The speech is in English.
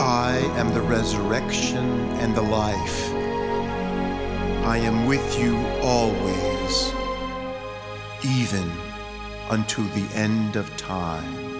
I am the resurrection and the life. I am with you always, even unto the end of time.